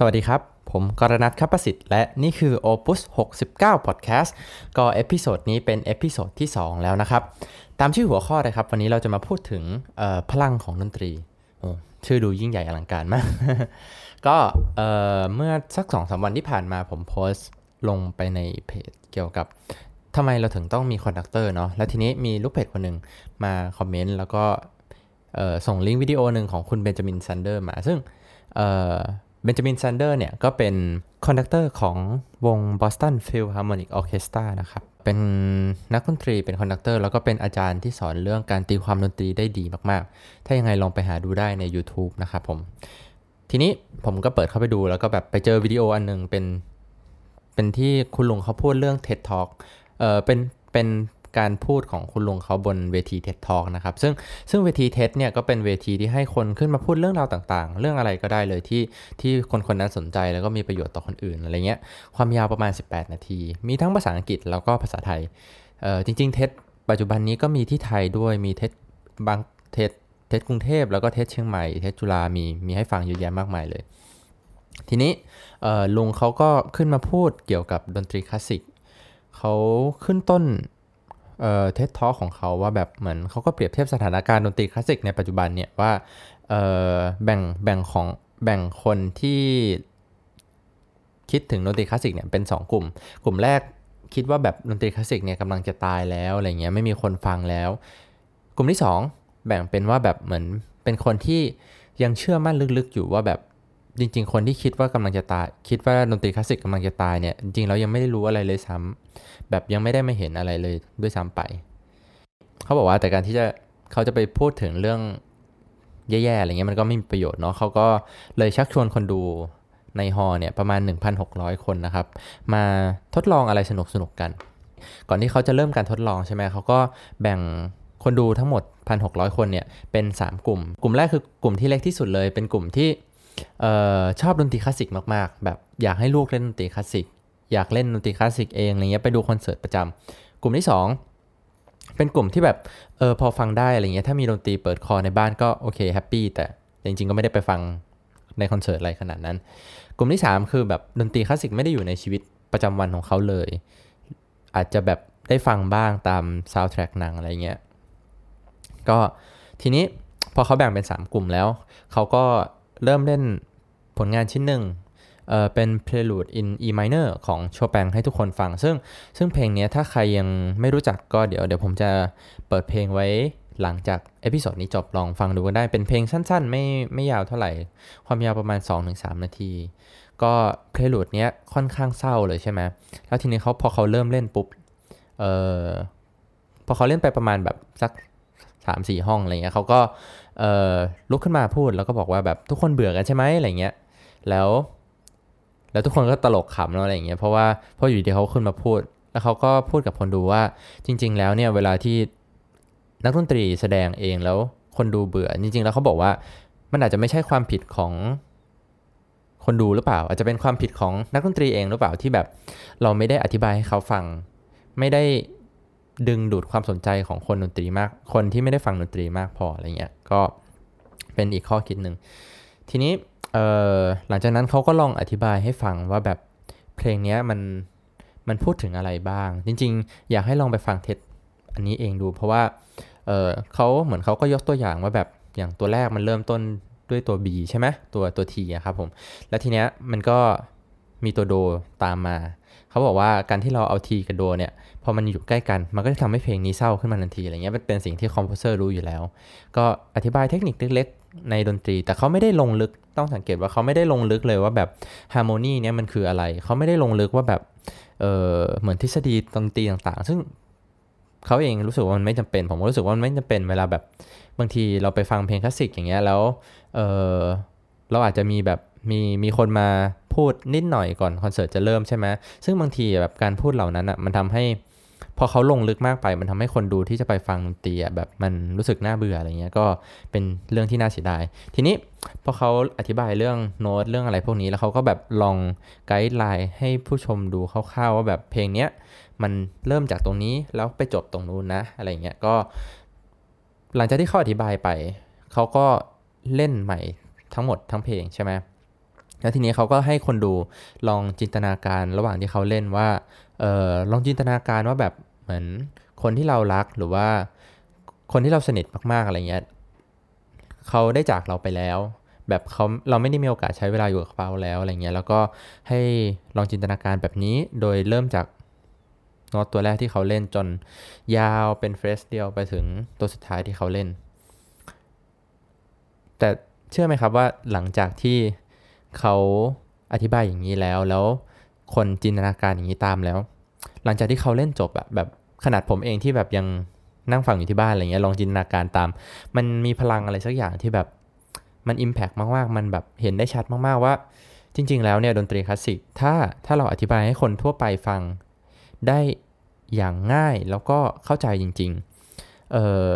สวัสดีครับ ผมกรณัทคัปประสิทธิ์และนี่คือ Opus 69 Podcast ก็ episode นี้เป็น episode ที่ 2 แล้วนะครับ ตามชื่อหัวข้อเลยครับ วันนี้เราจะมาพูดถึงพลังของดนตรีโอ้ชื่อดูยิ่งใหญ่อลังการมาก ก็เมื่อสักสองสามวันที่ผ่านมาผมโพสต์ลงไปในเพจเกี่ยวกับทำไมเราถึงต้องมี conductor เนาะแล้วทีนี้มีลูกเพจคนหนึ่งมา comment แล้วก็ส่งลิงก์วิดีโอหนึ่งของคุณเบนจามินแซนเดอร์มาซึ่ง เบนจามินแซนเดอร์เนี่ยก็เป็น conductor ของวง Boston Philharmonic Orchestra นะครับ เป็นนักดนตรีเป็น conductor แล้วก็เป็นอาจารย์ที่สอนเรื่องการตีความดนตรีได้ดีมาก ๆ ถ้ายังไงลองไปหาดูได้ใน YouTube นะครับผม ทีนี้ผมก็เปิดเข้าไปดูแล้วก็แบบไปเจอวิดีโออันหนึ่งเป็น เป็นที่คุณลุงเขาพูดเรื่อง TED Talk เออเป็นเป็น การพูดของคุณลุงเขาบนเวทีเท็ดทอกนะครับซึ่งซึ่งเวทีเท็ดเนี่ยก็เป็นเวทีที่ให้คนขึ้นมาพูดเรื่องราวต่างๆ เรื่องอะไรก็ได้เลยที่ที่คนคนนั้นสนใจแล้วก็มีประโยชน์ต่อคนอื่นอะไรเงี้ยความยาวประมาณ 18 นาที มีทั้งภาษาอังกฤษแล้วก็ภาษาไทยเออจริงๆเท็ดปัจจุบันนี้ก็มีที่ไทยด้วยมีเท็ดบางเท็ดเท็ดกรุงเทพแล้วก็เท็ดเชียงใหม่เท็ดจุฬามีมีให้ฟังเยอะแยะมากมายเลย ทีนี้ลุงเขาก็ขึ้นมาพูดเกี่ยวกับดนตรีคลาสสิกเขาขึ้นต้น เอ่อเท็ดทอของเขาว่าแบบเหมือนเขาก็เปรียบเทียบสถานการณ์ดนตรีคลาสสิกในปัจจุบันเนี่ยว่าเอ่อแบ่งแบ่งของแบ่งคนที่คิดถึงดนตรีคลาสสิกเนี่ยเป็น 2 กลุ่ม กลุ่มแรกคิดว่าแบบดนตรีคลาสสิกเนี่ยกำลังจะตายแล้วอะไรเงี้ยไม่มีคนฟังแล้ว กลุ่มที่ 2 แบ่งเป็นว่าแบบเหมือนเป็นคนที่ยังเชื่อมั่นลึกๆอยู่ว่าแบบ จริง ๆ คนที่คิดว่ากำลังจะตาย คิดว่าดนตรีคลาสสิกกำลังจะตายเนี่ย จริงๆเรายังไม่ได้รู้อะไรเลยซ้ำแบบยังไม่ได้ม่เห็นอะไรเลยด้วยซ้ำไป เขาบอกว่าแต่การที่จะเขาจะไปพูดถึงเรื่องแย่ๆอะไรเงี้ยมันก็ไม่มีประโยชน์เนาะเขาก็เลยชักชวนคนดูในฮอเนี่ยประมาณ 1,600 คนนะครับ มาทดลองอะไรสนุกๆกัน ก่อนที่เขาจะเริ่มการทดลองใช่ไหมเขาก็แบ่งคนดูทั้งหมด 1,600 คนเนี่ยเป็น 3 กลุ่ม กลุ่มแรกคือกลุ่มที่เล็กที่สุดเลย เป็นกลุ่มที่ เออชอบดนตรีคลาสสิกมากๆ แบบอยากให้ลูกเล่นดนตรีคลาสสิกอยากเล่นดนตรีคลาสสิกเองอะไรเงี้ยไปดูคอนเสิร์ตประจำกลุ่มที่ 2 เป็นกลุ่มที่แบบเออพอฟังได้อะไรเงี้ยถ้ามีดนตรีเปิดคลอในบ้านก็โอเค happy แต่จริงๆก็ไม่ได้ไปฟังในคอนเสิร์ตอะไรขนาดนั้น กลุ่มที่ 3 คือแบบดนตรีคลาสสิกไม่ได้อยู่ในชีวิตประจำวันของเขาเลย อาจจะแบบได้ฟังบ้างตามซาวด์แทร็กหนังอะไรเงี้ยก็ทีนี้พอเขาแบ่งเป็น 3 กลุ่มแล้ว เขาก็ เริ่มเล่นผลงานชิ้นหนึ่งเป็น Prelude in E minor ของโชแปงให้ทุกคนฟัง ซึ่งซึ่งเพลงนี้ถ้าใครยังไม่รู้จักก็เดี๋ยวเดี๋ยวผมจะเปิดเพลงไว้หลังจาก episode นี้จบลองฟังดูกันได้เป็นเพลงสั้นๆ ไม่ไม่ยาวเท่าไหร่ ความยาวประมาณ 2-3 นาที ก็เพลลูดเนี้ยค่อนข้างเศร้าเลยใช่ไหมแล้วทีนี้เขาพอเขาเริ่มเล่นปุ๊บเออพอเขาเล่นไปประมาณแบบสัก สามสี่ห้องอะไรเงี้ยเขาก็ลุกขึ้นมาพูดแล้วก็บอกว่าแบบทุกคนเบื่อกันใช่ไหมอะไรเงี้ยแล้ว แล้วทุกคนก็ตลกขำแล้วอะไรเงี้ยเพราะว่าพออยู่ดีเขาขึ้นมาพูด แล้วเขาก็พูดกับคนดูว่าจริง ๆ แล้วเนี่ยเวลาที่นักดนตรีแสดงเองแล้วคนดูเบื่อ จริง ๆ แล้วเขาบอกว่ามันอาจจะไม่ใช่ความผิดของคนดูหรือเปล่า อาจจะเป็นความผิดของนักดนตรีเองหรือเปล่าที่แบบเราไม่ได้อธิบายให้เขาฟัง ไม่ได้ ดึงดูดความสนใจของคนดนตรีมาก คนที่ไม่ได้ฟังดนตรีมากพออะไรเงี้ยก็เป็นอีกข้อคิดหนึ่งทีนี้หลังจากนั้นเขาก็ลองอธิบายให้ฟังว่าแบบเพลงนี้มันมันพูดถึงอะไรบ้าง จริง ๆ อยากให้ลองไปฟังเทสอันนี้เองดูเพราะว่าเเขาเหมือนเขาก็ยกตัวอย่างว่าแบบอย่างตัวแรกมันเริ่มต้นด้วยตัว B ใช่ไหมตัวตัว T อะครับผม แล้วทีเนี้ยมันก็มีตัวโดตามมา เขาบอกว่าการที่เราเอาทีกับโดเนี่ยพอมันอยู่ใกล้กันมันก็จะทำให้เพลงนี้เศร้าขึ้นมาทันทีอะไรเงี้ยเป็นเป็นสิ่งที่คอมโพเซอร์รู้อยู่แล้ว ก็อธิบายเทคนิคเล็กๆในดนตรี แต่เขาไม่ได้ลงลึกต้องสังเกตว่าเขาไม่ได้ลงลึกเลยว่าแบบฮาร์โมนีเนี่ยมันคืออะไร เขาไม่ได้ลงลึกว่าแบบเออเหมือนทฤษฎีดนตรีต่างๆ ซึ่งเขาเองรู้สึกว่ามันไม่จำเป็น ผมก็รู้สึกว่ามันไม่จำเป็นเวลาแบบบางทีเราไปฟังเพลงคลาสสิกอย่างเงี้ยแล้วเออเราอาจจะมีแบบมีมีคนมา พูดนิดหน่อยก่อนคอนเสิร์ตจะเริ่มใช่ไหมซึ่งบางทีแบบการพูดเหล่านั้นอะมันทำให้พอเขาลงลึกมากไปมันทำให้คนดูที่จะไปฟังดนตรีแบบมันรู้สึกน่าเบื่ออะไรเงี้ยก็เป็นเรื่องที่น่าเสียดาย ทีนี้พอเขาอธิบายเรื่องโน้ตเรื่องอะไรพวกนี้แล้วเขาก็แบบลองไกด์ไลน์ให้ผู้ชมดูคร่าวๆว่าแบบเพลงเนี้ยมันเริ่มจากตรงนี้แล้วไปจบตรงนู้นนะอะไรเงี้ยก็ หลังจากที่เขาอธิบายไป เขาก็เล่นใหม่ทั้งหมดทั้งเพลงใช่ไหม แล้วทีนี้เขาก็ให้คนดูลองจินตนาการระหว่างที่เขาเล่นว่าเออลองจินตนาการว่าแบบเหมือนคนที่เรารักหรือว่าคนที่เราสนิทมากๆอะไรเงี้ยเขาได้จากเราไปแล้ว แบบเขาเราไม่ได้มีโอกาสใช้เวลาอยู่กับเขาแล้วอะไรเงี้ยแล้วก็ให้ลองจินตนาการแบบนี้โดยเริ่มจากโน้ตตัวแรกที่เขาเล่นจนยาวเป็นเฟสเดียวไปถึงตัวสุดท้ายที่เขาเล่น แต่เชื่อไหมครับว่าหลังจากที่ เขาอธิบายอย่างนี้แล้ว แล้วคนจินตนาการอย่างนี้ตามแล้ว หลังจากที่เขาเล่นจบอะแบบขนาดผมเองที่แบบยังนั่งฟังอยู่ที่บ้านอะไรเงี้ยลองจินตนาการตาม มันมีพลังอะไรสักอย่างที่แบบมันอิมแพกมากๆ มันแบบเห็นได้ชัดมากๆว่า จริง ๆ แล้วเนี่ยดนตรีคลาสสิกถ้าถ้าเราอธิบายให้คนทั่วไปฟังได้อย่างง่ายแล้วก็เข้าใจจริง ๆ เออ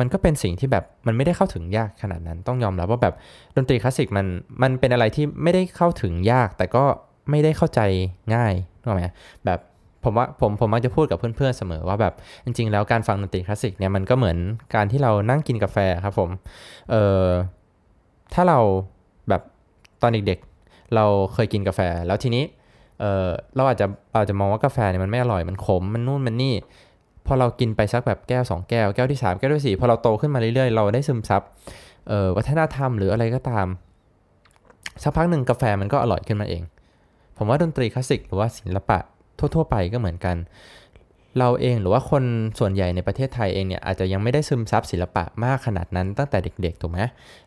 มันก็เป็นสิ่งที่แบบมันไม่ได้เข้าถึงยากขนาดนั้น ต้องยอมรับว่าแบบดนตรีคลาสสิกมันมันเป็นอะไรที่ไม่ได้เข้าถึงยาก แต่ก็ไม่ได้เข้าใจง่ายถูกไหมแบบผมว่าผมผมมักจะพูดกับเพื่อนๆเสมอว่าแบบจริง ๆ แล้วการฟังดนตรีคลาสสิกเนี่ยมันก็เหมือนการที่เรานั่งกินกาแฟครับผมเอ่อถ้าเราแบบตอนเด็กๆ เราเคยกินกาแฟ แล้วทีนี้เออเราอาจจะเราจะมองว่ากาแฟเนี่ยมันไม่อร่อยมันขมมันนู่นมันนี่ พอเรากินไปสักแบบแก้ว 2 แก้วแก้วที่ 3 แก้วที่ 4 พอเราโตขึ้นมาเรื่อยๆ เราได้ซึมซับวัฒนธรรมหรืออะไรก็ตาม สักพักหนึ่งกาแฟมันก็อร่อยขึ้นมาเอง ผมว่าดนตรีคลาสสิกหรือว่าศิลปะทั่ว ๆ ไปก็เหมือนกัน เราเองหรือว่าคนส่วนใหญ่ในประเทศไทยเองเนี่ยอาจจะยังไม่ได้ซึมซับศิลปะมากขนาดนั้นตั้งแต่เด็กๆถูกไหม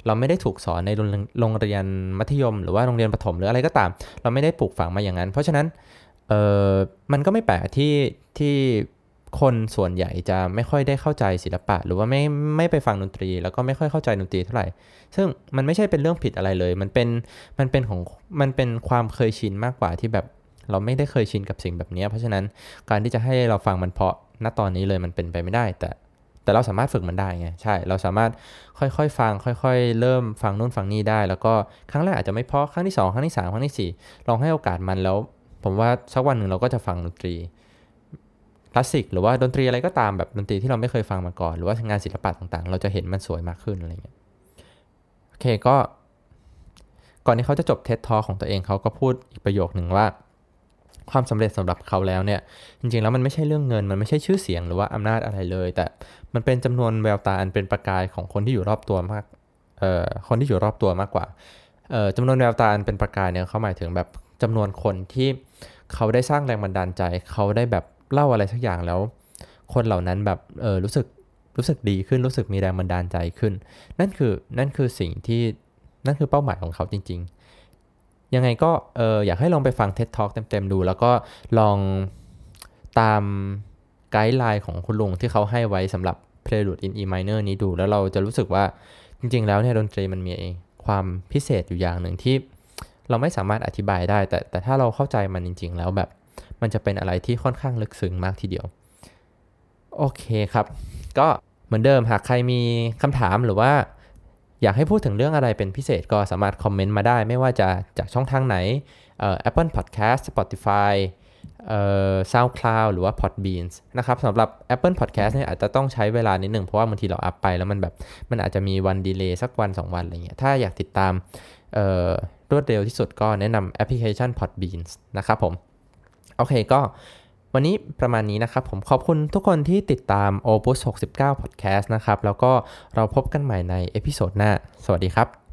เราไม่ได้ถูกสอนในโรงเรียนมัธยม หรือว่าโรงเรียนประถมหรืออะไรก็ตาม เราไม่ได้ปลูกฝังมาอย่างนั้น เพราะฉะนั้นเออมันก็ไม่แปลกที่ที่ คนส่วนใหญ่จะไม่ค่อยได้เข้าใจศิลปะ หรือว่าไม่ไม่ไปฟังดนตรี แล้วก็ไม่ค่อยเข้าใจดนตรีเท่าไหร่ ซึ่งมันไม่ใช่เป็นเรื่องผิดอะไรเลย มันเป็นมันเป็นของมันเป็นความเคยชินมากกว่าที่แบบเราไม่ได้เคยชินกับสิ่งแบบนี้ เพราะฉะนั้นการที่จะให้เราฟังมันเพาะณตอนนี้เลยมันเป็นไปไม่ได้ แต่แต่เราสามารถฝึกมันได้ไงใช่ เราสามารถค่อยๆฟัง ค่อยๆ เริ่มฟังนู่นฟังนี่ได้ แล้วก็ครั้งแรกอาจจะไม่เพาะครั้งที่ 2 ครั้งที่ 3 ครั้งที่ 4 ลองให้โอกาสมันแล้ว ผมว่าสักวันหนึ่งเราก็จะฟังดนตรี ลาสสิกหรือว่าดนตรีอะไรก็ตามแบบดนตรีที่เราไม่เคยฟังมาก่อน หรือว่างานศิลปะต่างๆ เราจะเห็นมันสวยมากขึ้นอะไรเงี้ยโอเคก็ ก่อนที่เขาจะจบเท็ตทอของตัวเองเขาก็พูดอีกประโยคหนึ่งว่า ความสำเร็จสำหรับเขาแล้วเนี่ย จริงๆแล้วมันไม่ใช่เรื่องเงิน มันไม่ใช่ชื่อเสียงหรือว่าอำนาจอะไรเลย แต่มันเป็นจำนวนแววตาอันเป็นประกายของคนที่อยู่รอบตัวมากเอ่อคนที่อยู่รอบตัวมากกว่าเอ่อจำนวนแววตาอันเป็นประกายเนี่ยเขาหมายถึงแบบจำนวนคนที่เขาได้สร้างแรงบันดาลใจ เขาได้แบบ เล่าอะไรสักอย่างแล้ว คนเหล่านั้นแบบเออรู้สึกรู้สึกดีขึ้นรู้สึกมีแรงบันดาลใจขึ้น นั่นคือนั่นคือสิ่งที่นั่นคือเป้าหมายของเขาจริง ๆ ยังไงก็เอออยากให้ลองไปฟัง TED Talk เต็มๆดู แล้วก็ลองตามไกด์ไลน์ของคุณลุงที่เขาให้ไว้สำหรับ Prelude in E minor นี้ดู แล้วเราจะรู้สึกว่าจริง ๆ แล้วเนี่ยดนตรีมันมีความพิเศษอยู่อย่างหนึ่งที่ เราไม่สามารถอธิบายได้ แต่แต่ถ้าเราเข้าใจมันจริง ๆ แล้วแบบ มันจะเป็นอะไรที่ค่อนข้างลึกซึ้งมากทีเดียว โอเคครับ ก็เหมือนเดิมหากใครมีคำถามหรือว่า อยากให้พูดถึงเรื่องอะไรเป็นพิเศษก็สามารถคอมเมนต์มาได้ ไม่ว่าจะจากช่องทางไหน Apple Podcast Spotify เอ่อ SoundCloud หรือว่า Podbeans นะครับสำหรับ Apple Podcast เนี่ยอาจจะต้องใช้เวลานิดหนึ่งเพราะว่าบางทีเราอัพไปแล้วมันแบบ มันอาจจะมีวันดีเลย์สักวัน 2 วันอะไรเงี้ยถ้าอยากติดตามรวดเร็วที่สุดก็แนะนำแอปพลิเคชัน Podbeans นะครับผม โอเคก็วันนี้ประมาณนี้นะครับ ผมขอบคุณทุกคนที่ติดตาม Opus 69 Podcast นะครับ แล้วก็เราพบกันใหม่ใน episode หน้า สวัสดีครับ